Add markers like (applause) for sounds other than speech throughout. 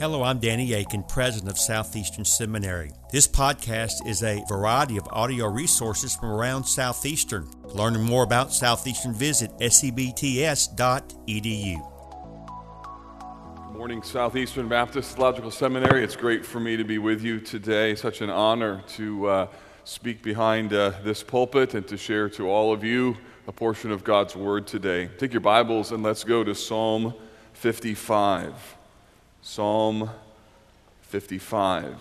Hello, I'm Danny Akin, president of Southeastern Seminary. This podcast is a variety of audio resources from around Southeastern. Learning more about Southeastern, visit sebts.edu. Good morning, Southeastern Baptist Theological Seminary. It's great for me to be with you today. Such an honor to uh, speak behind uh, this pulpit and to share to all of you a portion of God's Word today. Take your Bibles and let's go to Psalm 55. Psalm 55.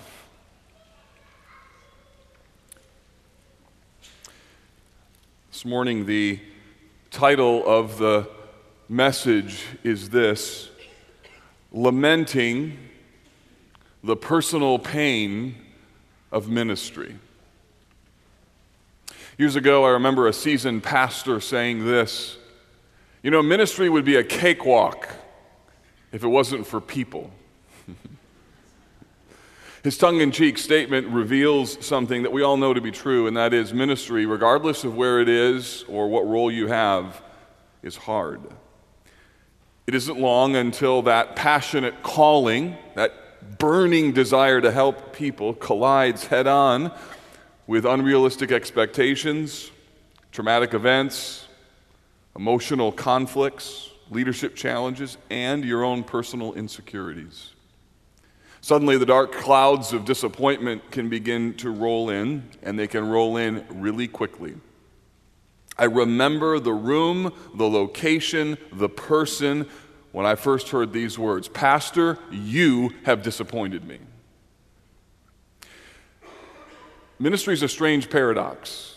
This morning, the title of the message is this Lamenting the Personal Pain of Ministry. Years ago, I remember a seasoned pastor saying this You know, ministry would be a cakewalk if it wasn't for people. (laughs) His tongue in cheek statement reveals something that we all know to be true, and that is ministry, regardless of where it is or what role you have, is hard. It isn't long until that passionate calling, that burning desire to help people, collides head on with unrealistic expectations, traumatic events, emotional conflicts, leadership challenges, and your own personal insecurities. Suddenly, the dark clouds of disappointment can begin to roll in, and they can roll in really quickly. I remember the room, the location, the person when I first heard these words Pastor, you have disappointed me. Ministry is a strange paradox.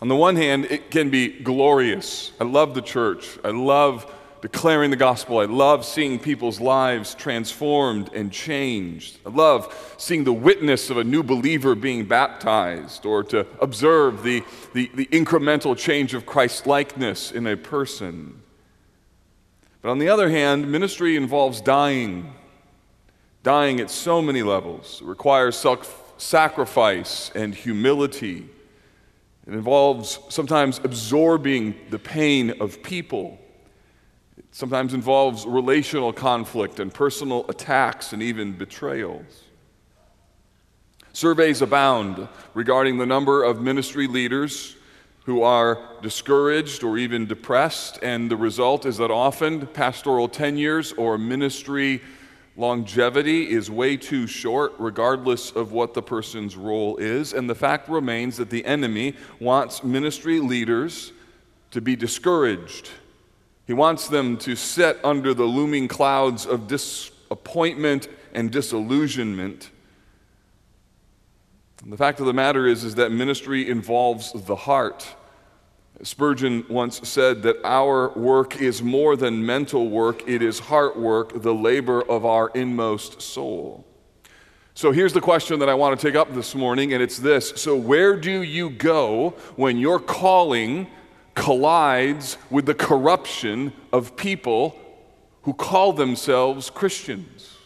On the one hand, it can be glorious. I love the church. I love declaring the gospel. I love seeing people's lives transformed and changed. I love seeing the witness of a new believer being baptized or to observe the, the, the incremental change of Christ likeness in a person. But on the other hand, ministry involves dying. Dying at so many levels. It requires self sacrifice and humility. It involves sometimes absorbing the pain of people. It sometimes involves relational conflict and personal attacks and even betrayals. Surveys abound regarding the number of ministry leaders who are discouraged or even depressed, and the result is that often pastoral tenures or ministry Longevity is way too short, regardless of what the person's role is. And the fact remains that the enemy wants ministry leaders to be discouraged. He wants them to sit under the looming clouds of disappointment and disillusionment. And the fact of the matter is, is that ministry involves the heart. Spurgeon once said that our work is more than mental work, it is heart work, the labor of our inmost soul. So here's the question that I want to take up this morning, and it's this So, where do you go when your calling collides with the corruption of people who call themselves Christians?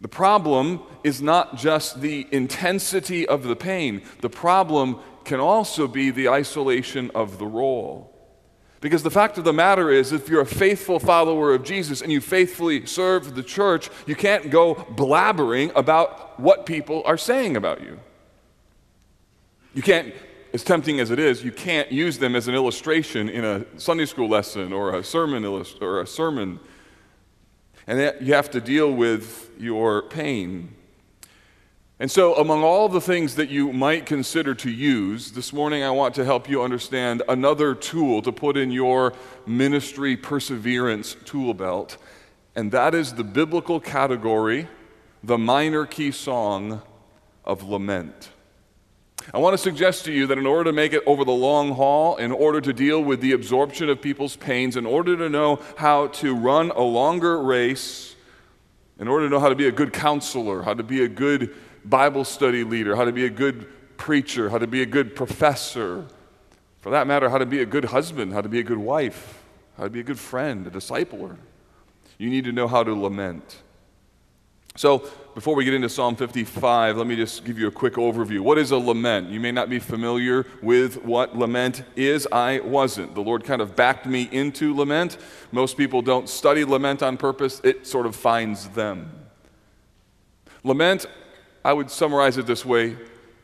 The problem is not just the intensity of the pain, the problem can also be the isolation of the role. Because the fact of the matter is, if you're a faithful follower of Jesus and you faithfully serve the church, you can't go blabbering about what people are saying about you. You can't, as tempting as it is, you can't use them as an illustration in a Sunday school lesson or a sermon illust- or a sermon. And you have to deal with your pain. And so, among all the things that you might consider to use, this morning I want to help you understand another tool to put in your ministry perseverance tool belt, and that is the biblical category, the minor key song of lament. I want to suggest to you that in order to make it over the long haul, in order to deal with the absorption of people's pains, in order to know how to run a longer race, in order to know how to be a good counselor, how to be a good Bible study leader, how to be a good preacher, how to be a good professor, for that matter, how to be a good husband, how to be a good wife, how to be a good friend, a discipler. You need to know how to lament. So, before we get into Psalm 55, let me just give you a quick overview. What is a lament? You may not be familiar with what lament is. I wasn't. The Lord kind of backed me into lament. Most people don't study lament on purpose, it sort of finds them. Lament, I would summarize it this way,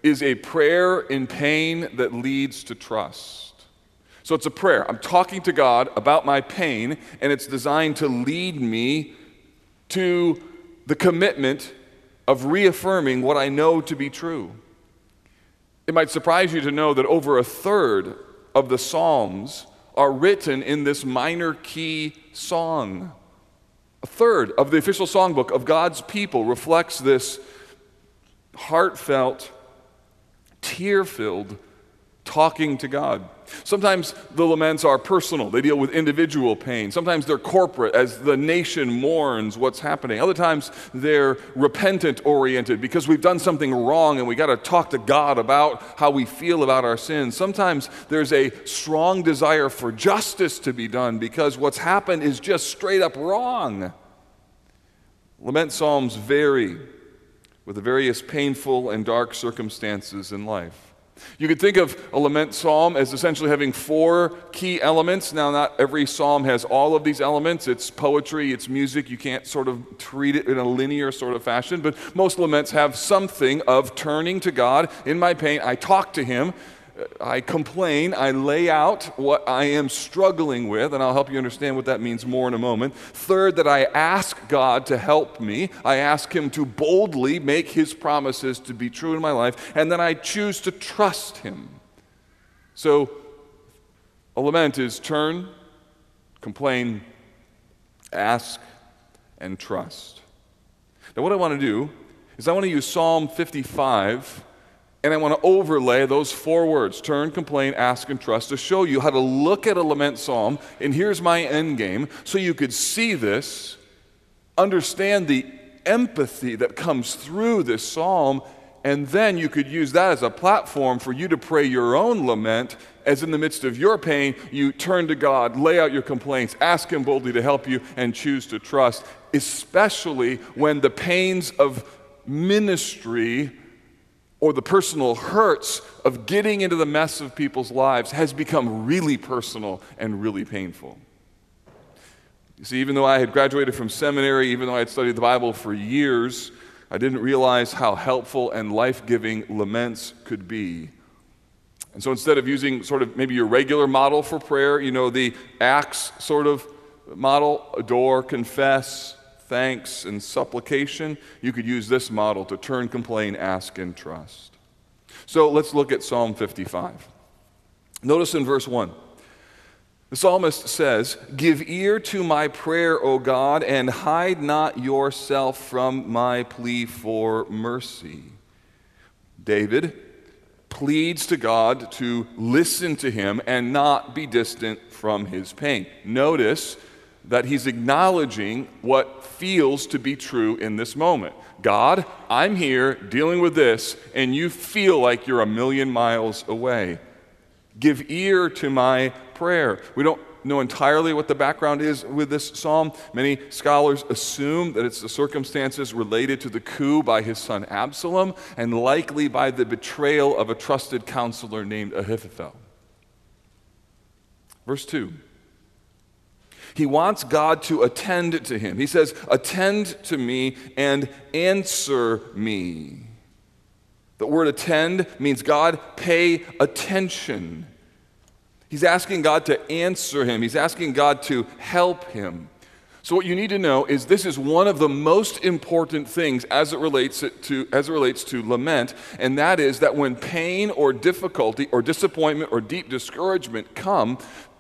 is a prayer in pain that leads to trust. So it's a prayer. I'm talking to God about my pain, and it's designed to lead me to the commitment of reaffirming what I know to be true. It might surprise you to know that over a third of the Psalms are written in this minor key song. A third of the official songbook of God's people reflects this heartfelt, tear filled talking to God. Sometimes the laments are personal, they deal with individual pain. Sometimes they're corporate as the nation mourns what's happening. Other times they're repentant oriented because we've done something wrong and we got to talk to God about how we feel about our sins. Sometimes there's a strong desire for justice to be done because what's happened is just straight up wrong. Lament psalms vary with the various painful and dark circumstances in life. You could think of a lament psalm as essentially having four key elements. Now, not every psalm has all of these elements. It's poetry, it's music. You can't sort of treat it in a linear sort of fashion, but most laments have something of turning to God. In my pain, I talk to Him. I complain, I lay out what I am struggling with, and I'll help you understand what that means more in a moment. Third, that I ask God to help me. I ask Him to boldly make His promises to be true in my life, and then I choose to trust Him. So, a lament is turn, complain, ask, and trust. Now, what I want to do is I want to use Psalm 55 and I want to overlay those four words turn, complain, ask, and trust to show you how to look at a lament psalm. And here's my end game so you could see this, understand the empathy that comes through this psalm, and then you could use that as a platform for you to pray your own lament as in the midst of your pain, you turn to God, lay out your complaints, ask Him boldly to help you, and choose to trust, especially when the pains of ministry or the personal hurts of getting into the mess of people's lives has become really personal and really painful. You see, even though I had graduated from seminary, even though I had studied the Bible for years, I didn't realize how helpful and life giving laments could be. And so instead of using sort of maybe your regular model for prayer, you know, the Acts sort of model, adore, confess, thanks, and supplication, you could use this model to turn, complain, ask, and trust. So let's look at Psalm 55. Notice in verse 1. The psalmist says, Give ear to my prayer, O God, and hide not yourself from my plea for mercy. David pleads to God to listen to him and not be distant from his pain. Notice that he's acknowledging what feels to be true in this moment. God, I'm here dealing with this, and you feel like you're a million miles away. Give ear to my prayer. We don't know entirely what the background is with this psalm. Many scholars assume that it's the circumstances related to the coup by his son Absalom and likely by the betrayal of a trusted counselor named Ahithophel. Verse 2 he wants God to attend to him. He says, Attend to me and answer me. The word attend means God pay attention. He's asking God to answer him, he's asking God to help him. So, what you need to know is this is one of the most important things as it relates to, as it relates to lament, and that is that when pain or difficulty or disappointment or deep discouragement come,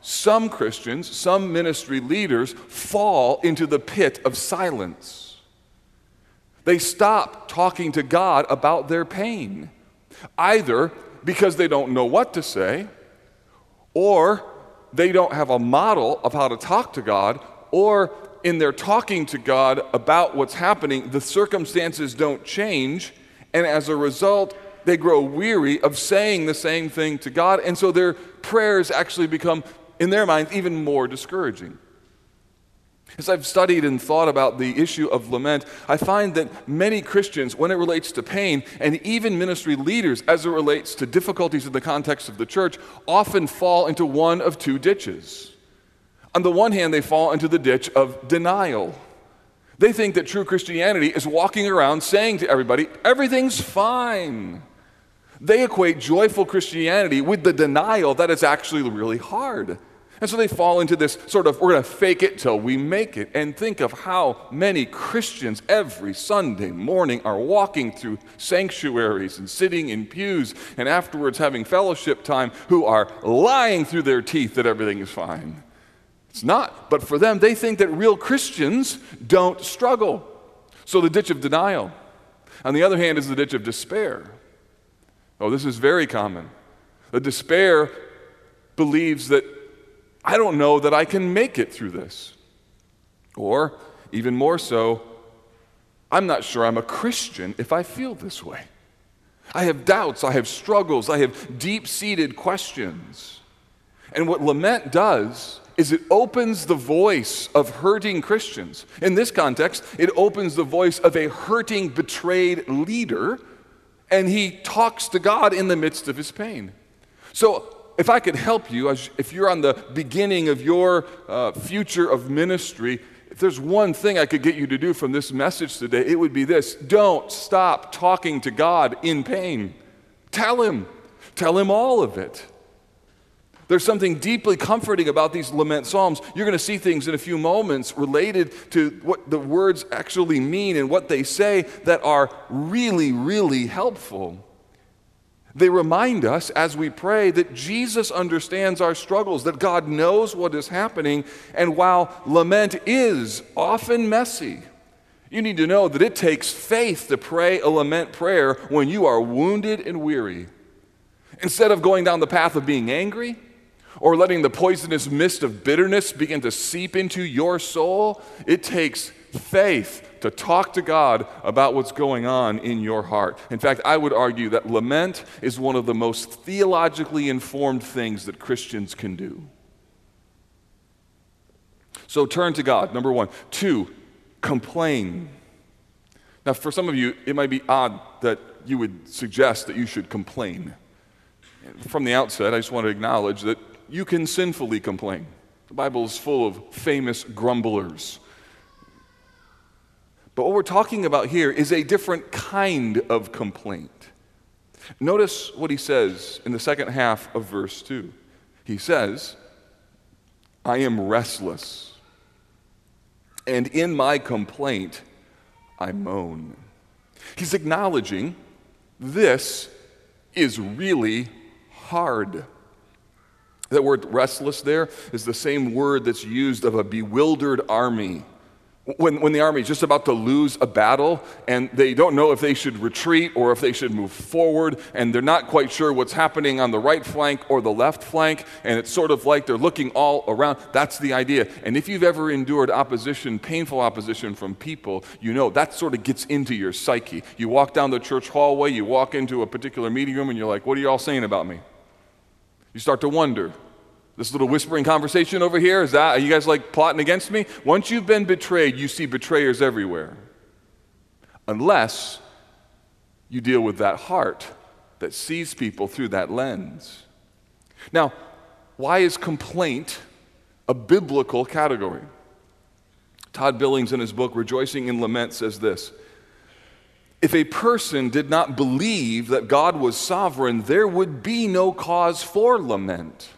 some Christians, some ministry leaders fall into the pit of silence. They stop talking to God about their pain, either because they don't know what to say, or they don't have a model of how to talk to God, or in their talking to God about what's happening, the circumstances don't change, and as a result, they grow weary of saying the same thing to God, and so their prayers actually become in their minds, even more discouraging. As I've studied and thought about the issue of lament, I find that many Christians, when it relates to pain, and even ministry leaders as it relates to difficulties in the context of the church, often fall into one of two ditches. On the one hand, they fall into the ditch of denial. They think that true Christianity is walking around saying to everybody, everything's fine. They equate joyful Christianity with the denial that it's actually really hard. And so they fall into this sort of, we're going to fake it till we make it. And think of how many Christians every Sunday morning are walking through sanctuaries and sitting in pews and afterwards having fellowship time who are lying through their teeth that everything is fine. It's not. But for them, they think that real Christians don't struggle. So the ditch of denial. On the other hand, is the ditch of despair. Oh, this is very common. The despair believes that I don't know that I can make it through this. Or, even more so, I'm not sure I'm a Christian if I feel this way. I have doubts, I have struggles, I have deep seated questions. And what lament does is it opens the voice of hurting Christians. In this context, it opens the voice of a hurting, betrayed leader, and he talks to God in the midst of his pain. So, if I could help you, if you're on the beginning of your uh, future of ministry, if there's one thing I could get you to do from this message today, it would be this don't stop talking to God in pain. Tell Him, tell Him all of it. There's something deeply comforting about these lament psalms. You're going to see things in a few moments related to what the words actually mean and what they say that are really, really helpful. They remind us as we pray that Jesus understands our struggles, that God knows what is happening, and while lament is often messy, you need to know that it takes faith to pray a lament prayer when you are wounded and weary. Instead of going down the path of being angry, or letting the poisonous mist of bitterness begin to seep into your soul, it takes faith to talk to God about what's going on in your heart. In fact, I would argue that lament is one of the most theologically informed things that Christians can do. So turn to God, number one. Two, complain. Now, for some of you, it might be odd that you would suggest that you should complain. From the outset, I just want to acknowledge that you can sinfully complain. The Bible is full of famous grumblers but what we're talking about here is a different kind of complaint. Notice what he says in the second half of verse 2. He says, I am restless, and in my complaint I moan. He's acknowledging this is really hard. That word restless there is the same word that's used of a bewildered army when, when the army is just about to lose a battle and they don't know if they should retreat or if they should move forward, and they're not quite sure what's happening on the right flank or the left flank, and it's sort of like they're looking all around. That's the idea. And if you've ever endured opposition, painful opposition from people, you know that sort of gets into your psyche. You walk down the church hallway, you walk into a particular meeting room, and you're like, What are you all saying about me? You start to wonder this little whispering conversation over here, is that, are you guys like plotting against me? Once you've been betrayed, you see betrayers everywhere. Unless you deal with that heart that sees people through that lens. Now, why is complaint a biblical category? Todd Billings, in his book Rejoicing in Lament, says this If a person did not believe that God was sovereign, there would be no cause for lament.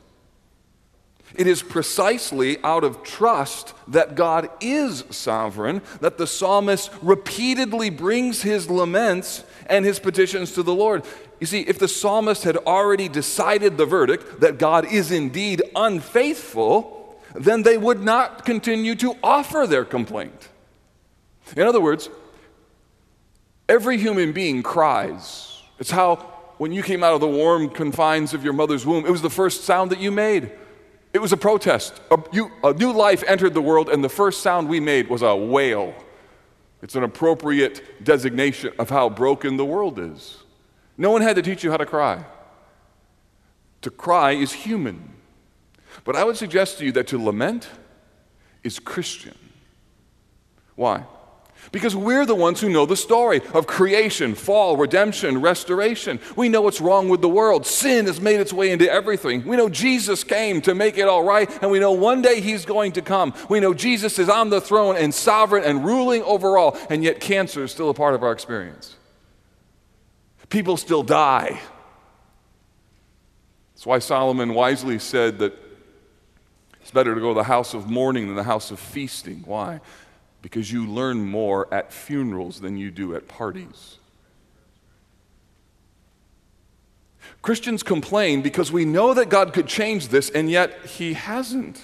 It is precisely out of trust that God is sovereign that the psalmist repeatedly brings his laments and his petitions to the Lord. You see, if the psalmist had already decided the verdict that God is indeed unfaithful, then they would not continue to offer their complaint. In other words, every human being cries. It's how, when you came out of the warm confines of your mother's womb, it was the first sound that you made. It was a protest. A, you, a, new life entered the world, and the first sound we made was a wail. It's an appropriate designation of how broken the world is. No one had to teach you how to cry. To cry is human. But I would suggest to you that to lament is Christian. Why? Because we're the ones who know the story of creation, fall, redemption, restoration. We know what's wrong with the world. Sin has made its way into everything. We know Jesus came to make it all right, and we know one day he's going to come. We know Jesus is on the throne and sovereign and ruling over all, and yet cancer is still a part of our experience. People still die. That's why Solomon wisely said that it's better to go to the house of mourning than the house of feasting. Why? Because you learn more at funerals than you do at parties. Christians complain because we know that God could change this, and yet He hasn't.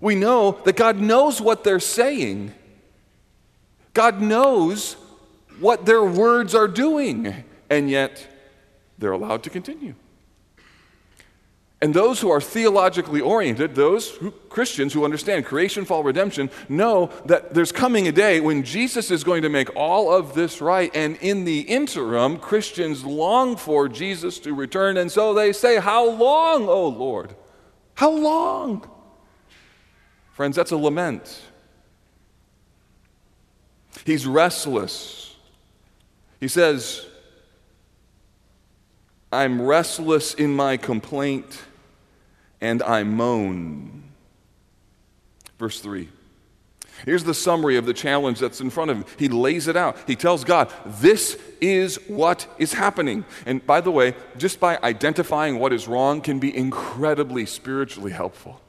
We know that God knows what they're saying. God knows what their words are doing, and yet they're allowed to continue. And those who are theologically oriented, those who, Christians who understand creation, fall, redemption, know that there's coming a day when Jesus is going to make all of this right. And in the interim, Christians long for Jesus to return. And so they say, How long, O Lord? How long? Friends, that's a lament. He's restless. He says, I'm restless in my complaint and I moan. Verse 3. Here's the summary of the challenge that's in front of him. He lays it out. He tells God, This is what is happening. And by the way, just by identifying what is wrong can be incredibly spiritually helpful.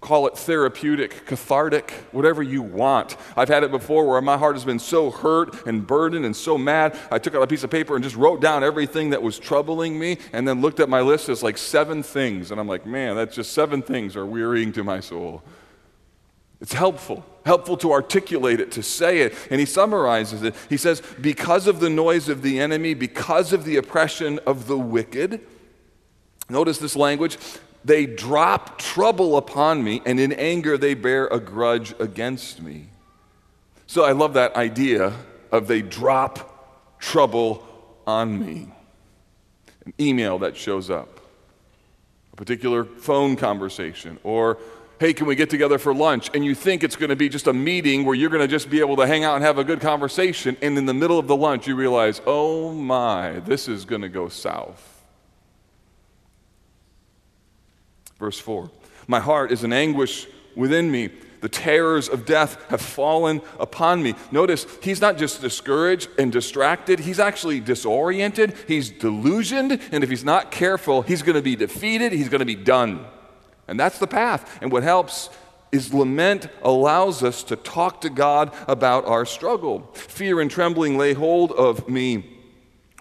Call it therapeutic, cathartic, whatever you want. I've had it before where my heart has been so hurt and burdened and so mad. I took out a piece of paper and just wrote down everything that was troubling me and then looked at my list as like seven things. And I'm like, man, that's just seven things are wearying to my soul. It's helpful, helpful to articulate it, to say it. And he summarizes it. He says, because of the noise of the enemy, because of the oppression of the wicked, Notice this language. They drop trouble upon me, and in anger they bear a grudge against me. So I love that idea of they drop trouble on me. An email that shows up, a particular phone conversation, or hey, can we get together for lunch? And you think it's going to be just a meeting where you're going to just be able to hang out and have a good conversation. And in the middle of the lunch, you realize, oh my, this is going to go south. Verse 4 My heart is in anguish within me. The terrors of death have fallen upon me. Notice, he's not just discouraged and distracted, he's actually disoriented, he's delusioned, and if he's not careful, he's going to be defeated, he's going to be done. And that's the path. And what helps is lament allows us to talk to God about our struggle. Fear and trembling lay hold of me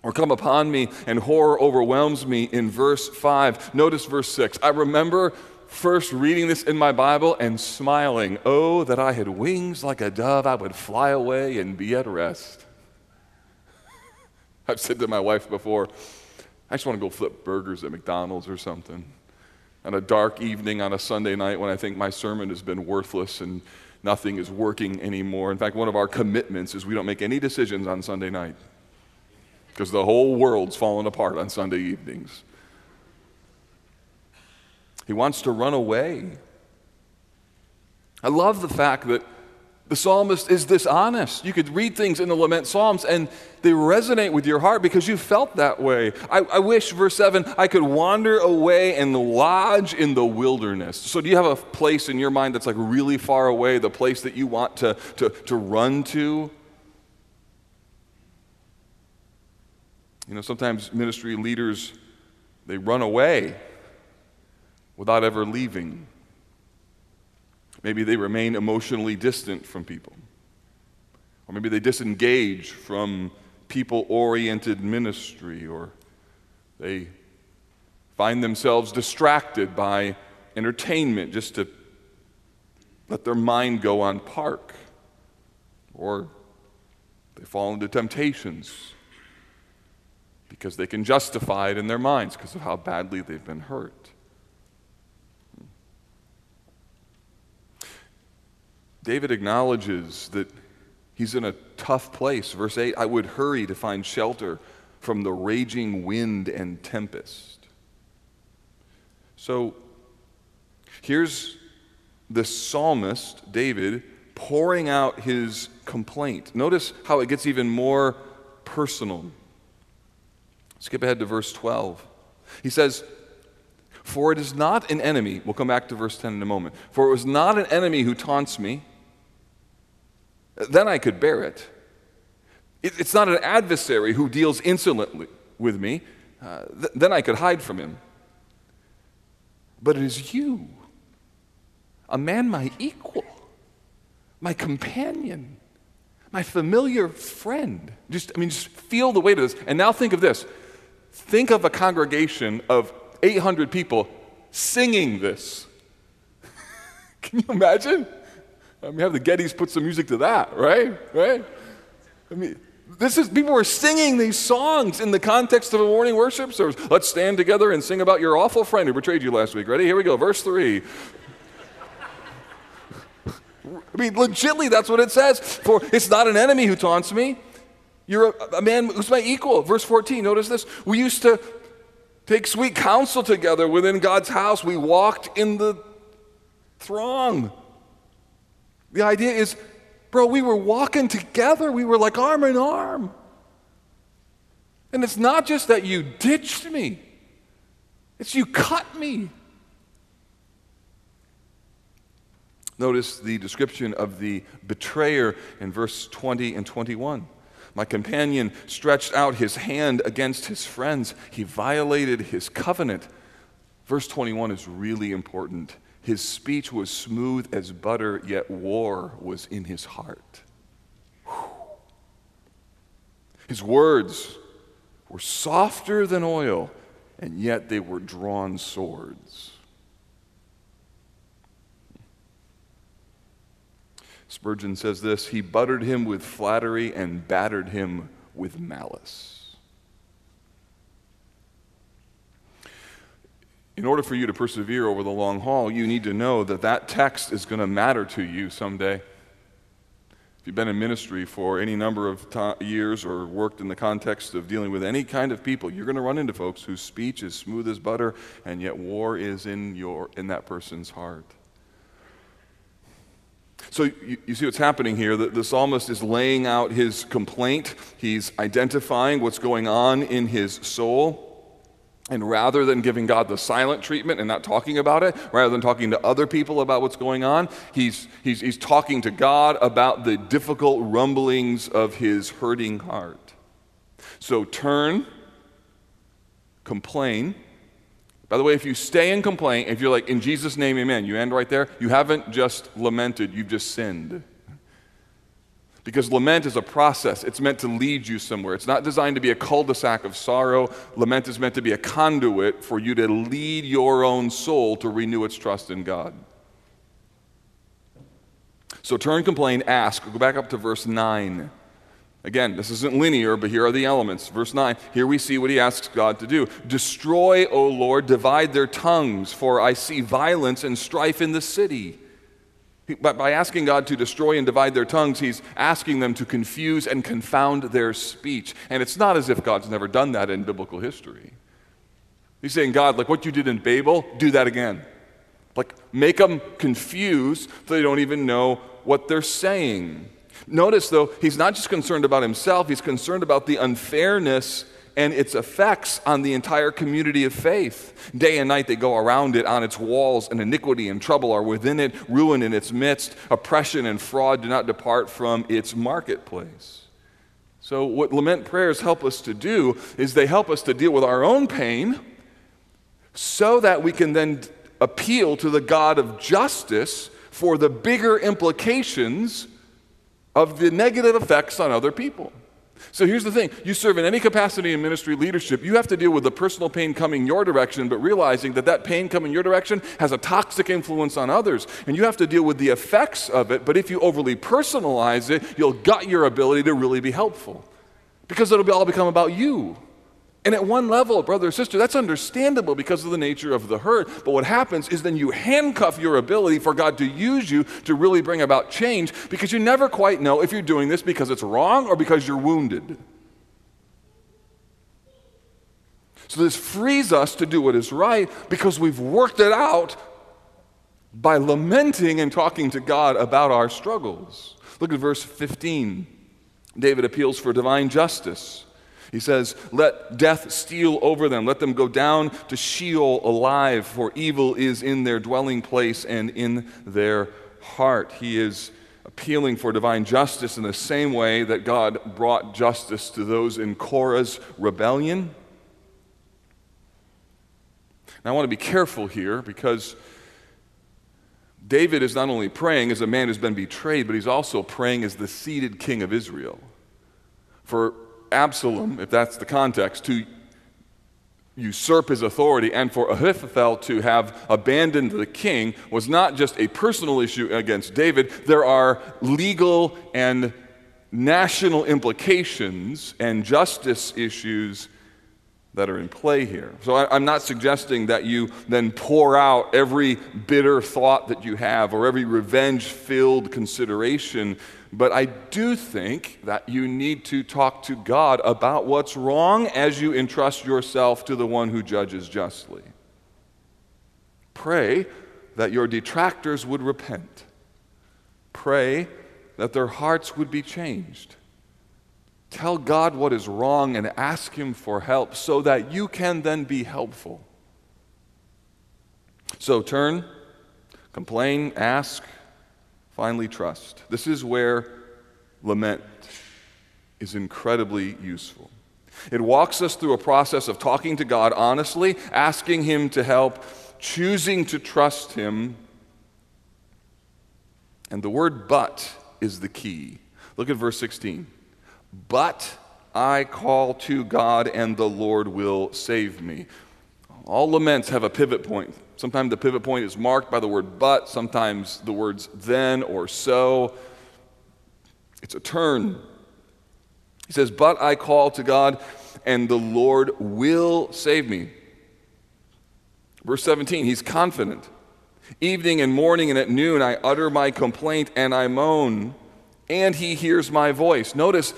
or come upon me and horror overwhelms me in verse 5. Notice verse 6. I remember first reading this in my Bible and smiling. Oh, that I had wings like a dove, I would fly away and be at rest. (laughs) I've said to my wife before, I just want to go flip burgers at McDonald's or something. On a dark evening on a Sunday night when I think my sermon has been worthless and nothing is working anymore. In fact, one of our commitments is we don't make any decisions on Sunday night because the whole world's falling apart on Sunday evenings. He wants to run away. I love the fact that the psalmist is this honest. You could read things in the lament psalms and they resonate with your heart because you felt that way. I, I, wish, verse 7, I could wander away and lodge in the wilderness. So, do you have a place in your mind that's like really far away, the place that you want to, to, to run to? You know, sometimes ministry leaders, they run away without ever leaving. Maybe they remain emotionally distant from people. Or maybe they disengage from people oriented ministry, or they find themselves distracted by entertainment just to let their mind go on park. Or they fall into temptations because they can justify it in their minds because of how badly they've been hurt. David acknowledges that he's in a tough place. Verse 8 I would hurry to find shelter from the raging wind and tempest. So here's the psalmist, David, pouring out his complaint. Notice how it gets even more personal. Skip ahead to verse 12. He says, For it is not an enemy, we'll come back to verse 10 in a moment. For it was not an enemy who taunts me, then I could bear it. It's not an adversary who deals insolently with me, uh, th- then I could hide from him. But it is you, a man my equal, my companion, my familiar friend. Just, I mean, just feel the weight of this. And now think of this think of a congregation of 800 people singing this. (laughs) Can you imagine? I mean, have the Gettys put some music to that, right? Right? I mean, this is people were singing these songs in the context of a morning worship service. Let's stand together and sing about your awful friend who betrayed you last week. Ready? Here we go. Verse 3. (laughs) I mean, legitimately, that's what it says. For it's not an enemy who taunts me. You're a, a man who's my equal. Verse 14, notice this. We used to take sweet counsel together within God's house. We walked in the throng. The idea is, bro, we were walking together. We were like arm in arm. And it's not just that you ditched me, it's you cut me. Notice the description of the betrayer in verse 20 and 21. My companion stretched out his hand against his friends. He violated his covenant. Verse 21 is really important. His speech was smooth as butter, yet war was in his heart. His words were softer than oil, and yet they were drawn swords. Spurgeon says this He buttered him with flattery and battered him with malice. In order for you to persevere over the long haul, you need to know that that text is going to matter to you someday. If you've been in ministry for any number of years or worked in the context of dealing with any kind of people, you're going to run into folks whose speech is smooth as butter, and yet war is in, your, in that person's heart. So you, you, see what's happening here. The, the psalmist is laying out his complaint, he's identifying what's going on in his soul. And rather than giving God the silent treatment and not talking about it, rather than talking to other people about what's going on, he's, he's, he's talking to God about the difficult rumblings of his hurting heart. So turn, complain, by the way, if you stay in complaint, if you're like, in Jesus' name, amen, you end right there, you haven't just lamented, you've just sinned. Because lament is a process. It's meant to lead you somewhere. It's not designed to be a cul de sac of sorrow. Lament is meant to be a conduit for you to lead your own soul to renew its trust in God. So turn, complain, ask. Go back up to verse 9. Again, this isn't linear, but here are the elements. Verse 9, here we see what he asks God to do Destroy, O Lord, divide their tongues, for I see violence and strife in the city. But by asking God to destroy and divide their tongues, he's asking them to confuse and confound their speech. And it's not as if God's never done that in biblical history. He's saying, God, like what you did in Babel, do that again. Like, make them confused so they don't even know what they're saying. Notice, though, he's not just concerned about himself, he's concerned about the unfairness and its effects on the entire community of faith. Day and night they go around it on its walls, and iniquity and trouble are within it, ruin in its midst, oppression and fraud do not depart from its marketplace. So, what lament prayers help us to do is they help us to deal with our own pain so that we can then appeal to the God of justice for the bigger implications of the negative effects on other people. So here's the thing you serve in any capacity in ministry leadership, you have to deal with the personal pain coming your direction, but realizing that that pain coming your direction has a toxic influence on others. And you have to deal with the effects of it, but if you overly personalize it, you'll gut your ability to really be helpful. Because it'll all become about you. And at one level, brother or sister, that's understandable because of the nature of the hurt. But what happens is then you handcuff your ability for God to use you to really bring about change because you never quite know if you're doing this because it's wrong or because you're wounded. So this frees us to do what is right because we've worked it out by lamenting and talking to God about our struggles. Look at verse 15. David appeals for divine justice. He says, Let death steal over them. Let them go down to Sheol alive, for evil is in their dwelling place and in their heart. He is appealing for divine justice in the same way that God brought justice to those in Korah's rebellion. Now, I want to be careful here because David is not only praying as a man who's been betrayed, but he's also praying as the seated king of Israel. For Absalom, if that's the context, to usurp his authority and for Ahithophel to have abandoned the king was not just a personal issue against David. There are legal and national implications and justice issues that are in play here. So I, am not suggesting that you then pour out every bitter thought that you have or every revenge filled consideration, but I do think that you need to talk to God about what's wrong as you entrust yourself to the one who judges justly. Pray that your detractors would repent. Pray that their hearts would be changed. Tell God what is wrong and ask Him for help so that you can then be helpful. So turn, complain, ask, finally trust. This is where lament is incredibly useful. It walks us through a process of talking to God honestly, asking Him to help, choosing to trust Him. And the word but is the key. Look at verse 16. But I call to God, and the Lord will save me. All laments have a pivot point. Sometimes the pivot point is marked by the word but, sometimes the words then or so. It's a turn. He says, But I call to God, and the Lord will save me. Verse 17, he's confident. Evening and morning and at noon I utter my complaint and I moan, and he hears my voice. Notice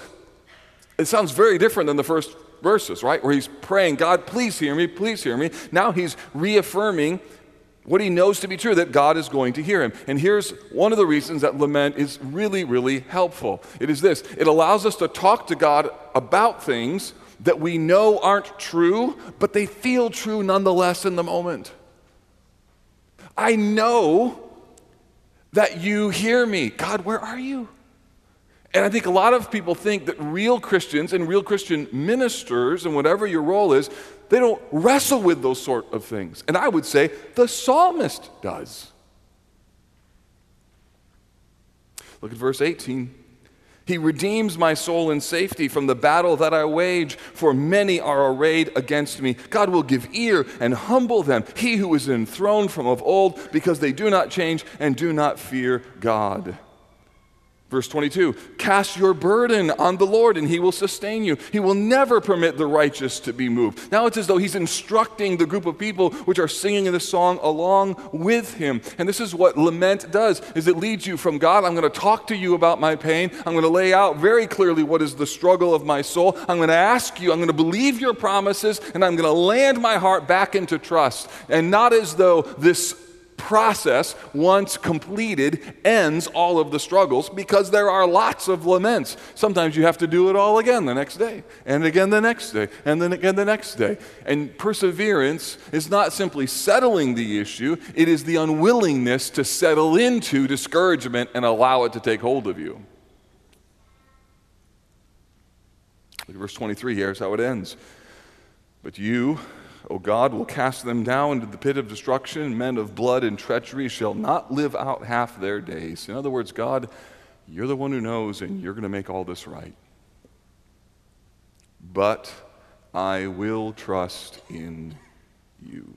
it sounds very different than the first verses, right? Where he's praying, God, please hear me, please hear me. Now he's reaffirming what he knows to be true that God is going to hear him. And here's one of the reasons that lament is really, really helpful it is this it allows us to talk to God about things that we know aren't true, but they feel true nonetheless in the moment. I know that you hear me. God, where are you? And I think a lot of people think that real Christians and real Christian ministers, and whatever your role is, they don't wrestle with those sort of things. And I would say the psalmist does. Look at verse 18. He redeems my soul in safety from the battle that I wage, for many are arrayed against me. God will give ear and humble them, he who is enthroned from of old, because they do not change and do not fear God. Verse 22 Cast your burden on the Lord, and he will sustain you. He will never permit the righteous to be moved. Now it's as though he's instructing the group of people which are singing in this song along with him. And this is what lament does is it leads you from God, I'm going to talk to you about my pain. I'm going to lay out very clearly what is the struggle of my soul. I'm going to ask you, I'm going to believe your promises, and I'm going to land my heart back into trust. And not as though this process, once completed, ends all of the struggles because there are lots of laments. Sometimes you have to do it all again the next day, and again the next day, and then again the next day. And perseverance is not simply settling the issue, it is the unwillingness to settle into discouragement and allow it to take hold of you. Look at verse 23 here's how it ends. But you, O God, will cast them down into the pit of destruction. Men of blood and treachery shall not live out half their days. In other words, God, you're the one who knows, and you're going to make all this right. But I will trust in you.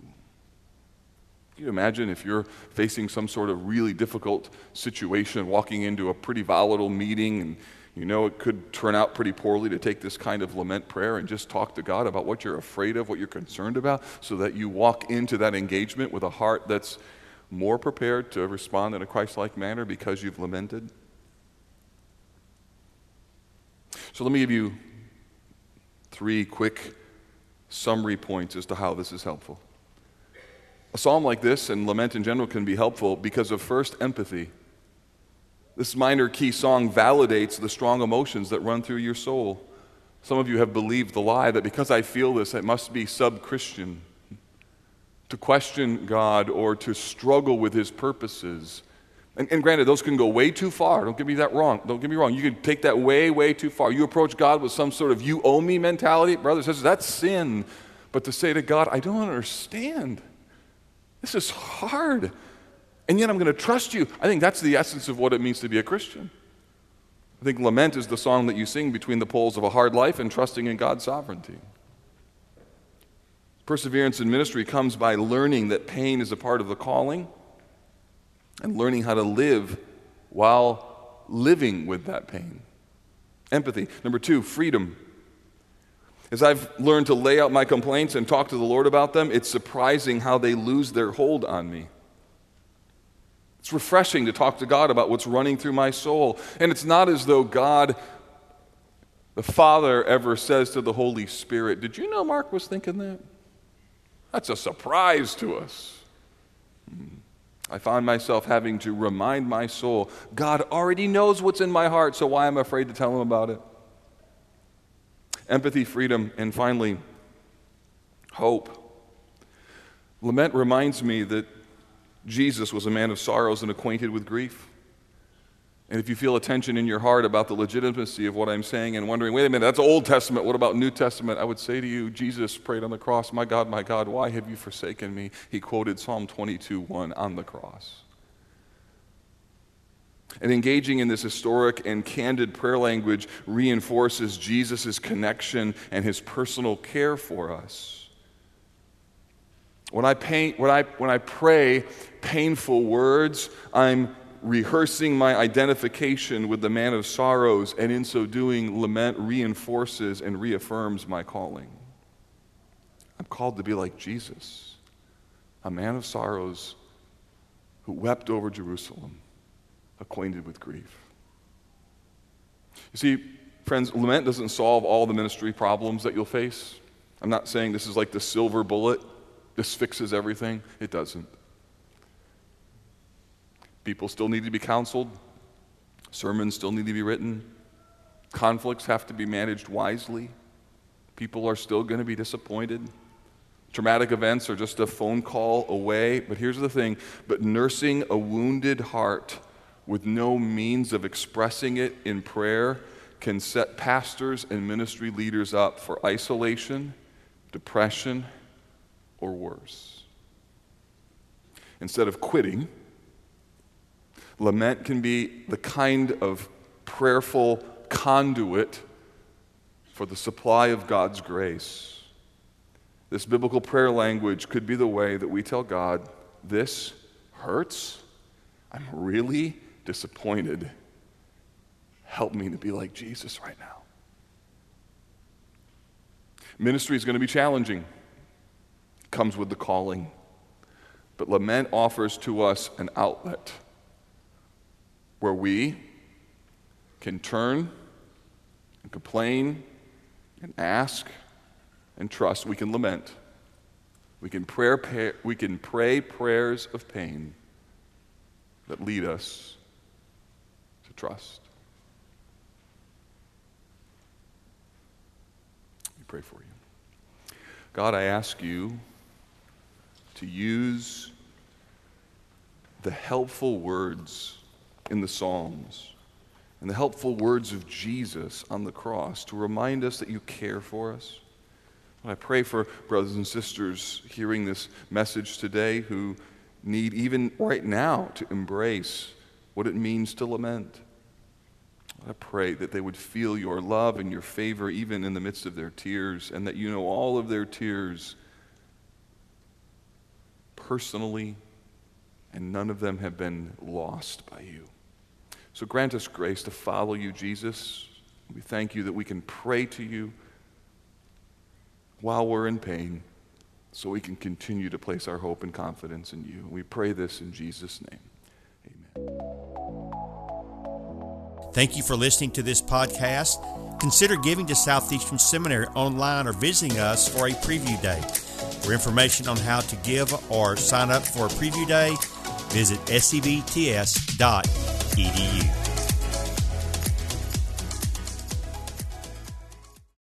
Can you imagine if you're facing some sort of really difficult situation, walking into a pretty volatile meeting, and you know, it could turn out pretty poorly to take this kind of lament prayer and just talk to God about what you're afraid of, what you're concerned about, so that you walk into that engagement with a heart that's more prepared to respond in a Christ like manner because you've lamented. So let me give you three quick summary points as to how this is helpful. A psalm like this and lament in general can be helpful because of first empathy. This minor key song validates the strong emotions that run through your soul. Some of you have believed the lie that because I feel this, I must be sub Christian. To question God or to struggle with his purposes. And, and, granted, those can go way too far. Don't get me that wrong. Don't get me wrong. You can take that way, way too far. You approach God with some sort of you owe me mentality, brothers sisters, that's sin. But to say to God, I don't understand. This is hard. And yet I'm going to trust you. I think that's the essence of what it means to be a Christian. I think lament is the song that you sing between the poles of a hard life and trusting in God's sovereignty. Perseverance in ministry comes by learning that pain is a part of the calling and learning how to live while living with that pain. Empathy. Number two, freedom. As I've learned to lay out my complaints and talk to the Lord about them, it's surprising how they lose their hold on me. It's refreshing to talk to God about what's running through my soul. And it's not as though God, the Father, ever says to the Holy Spirit, Did you know Mark was thinking that? That's a surprise to us. Hmm. I find myself having to remind my soul God already knows what's in my heart, so why am I afraid to tell him about it? empathy, freedom, and finally, hope. Lament reminds me that Jesus was a man of sorrows and acquainted with grief. And if you feel a tension in your heart about the legitimacy of what I'm saying and wondering, wait a minute, that's Old Testament, what about New Testament? I would say to you, Jesus prayed on the cross, My God, my God, why have you forsaken me? He quoted Psalm 22 1 on the cross. And engaging in this historic and candid prayer language reinforces Jesus' connection and his personal care for us. When I, paint, when, I, when I pray painful words, I'm rehearsing my identification with the man of sorrows, and in so doing, lament reinforces and reaffirms my calling. I'm called to be like Jesus, a man of sorrows who wept over Jerusalem acquainted with grief. You see, friends, lament doesn't solve all the ministry problems that you'll face. I'm not saying this is like the silver bullet, this fixes everything. It doesn't. People still need to be counseled, sermons still need to be written, conflicts have to be managed wisely. People are still going to be disappointed. Traumatic events are just a phone call away. But here's the thing but nursing a wounded heart with no means of expressing it in prayer can set pastors and ministry leaders up for isolation, depression, or worse. Instead of quitting, lament can be the kind of prayerful conduit for the supply of God's grace. This biblical prayer language could be the way that we tell God, This hurts. I'm really disappointed. Help me to be like Jesus right now. Ministry is going to be challenging, comes with the calling. But lament offers to us an outlet where we can turn and complain and ask and trust. We can lament. We can, pray, we can pray prayers of pain that lead us to trust. We pray for you. God, I ask you to use the helpful words in the Psalms and the helpful words of Jesus on the cross to remind us that you care for us. I pray for brothers and sisters hearing this message today who need, even right now, to embrace what it means to lament. I pray that they would feel your love and your favor even in the midst of their tears, and that you know all of their tears personally, and none of them have been lost by you. So grant us grace to follow you, Jesus. We thank you that we can pray to you while we're in pain so we can continue to place our hope and confidence in you. We pray this in Jesus' name. Amen. Thank you for listening to this podcast. Consider giving to Southeastern Seminary online or visiting us for a preview day. For information on how to give or sign up for a preview day, visit sebts.edu.